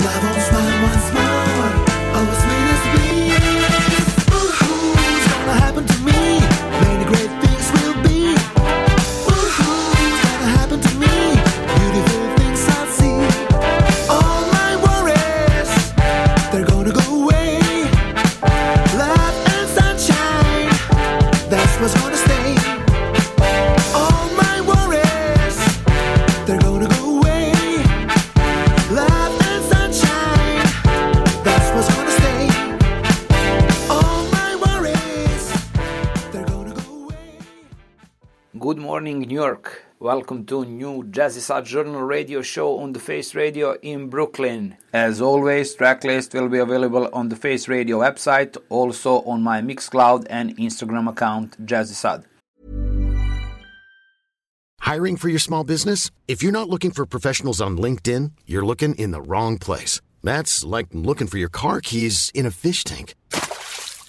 Move Welcome to new Jazzy Sad Journal radio show on the Face Radio in Brooklyn. As always, tracklist will be available on the Face Radio website, also on my Mixcloud and Instagram account, Jazzy Sad. Hiring for your small business? If you're not looking for professionals on LinkedIn, you're looking in the wrong place. That's like looking for your car keys in a fish tank.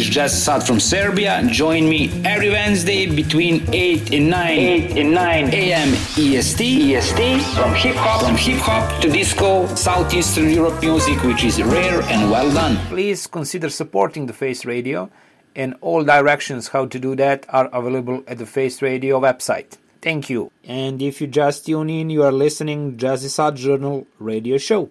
Hi, this is Jazz Sad from Serbia. Join me every Wednesday between 8 and 9 8 and 9 a.m. EST EST from hip hop from hip hop to disco, Southeastern Europe music which is rare and well done. Please consider supporting the Face Radio and all directions how to do that are available at the Face Radio website. Thank you. And if you just tune in, you are listening Jazzysad Journal radio show.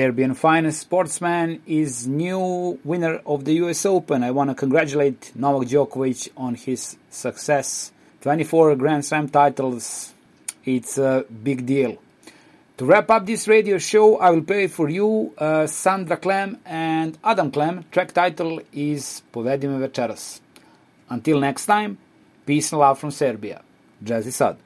Serbian finest sportsman is new winner of the US Open. I want to congratulate Novak Djokovic on his success. 24 Grand Slam titles. It's a big deal. To wrap up this radio show, I will play for you uh, Sandra Clem and Adam Clem. Track title is Povedi me večeras. Until next time, peace and love from Serbia. Jazzysad.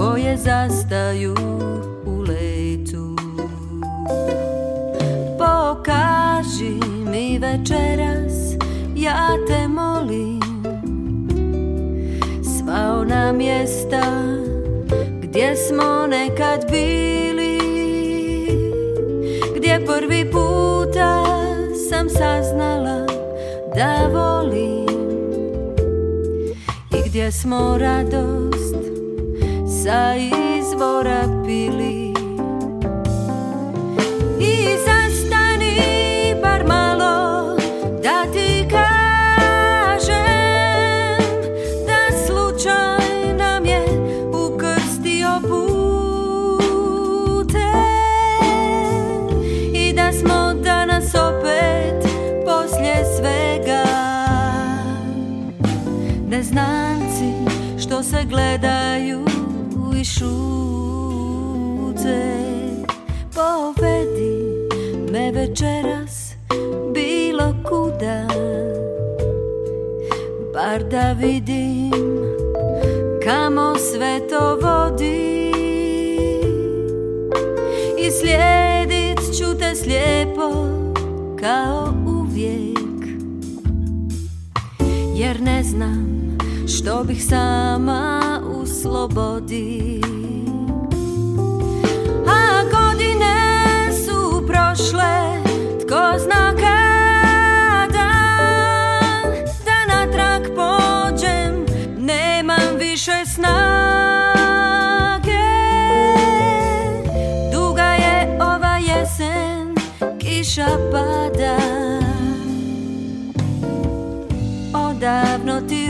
Koje zastaju u letu. Pokaži mi večeras, ja te molim. Sva ona mjesta gdje smo nekad bili Gdje prvi puta sam saznala da volim. I gdje smo radost sa izvora pili vidim kamo sve to vodi. I slijedit ću te slijepo kao uvijek. Jer ne znam što bih sama u slobodi. A godine su prošle, tko zna Odavno ti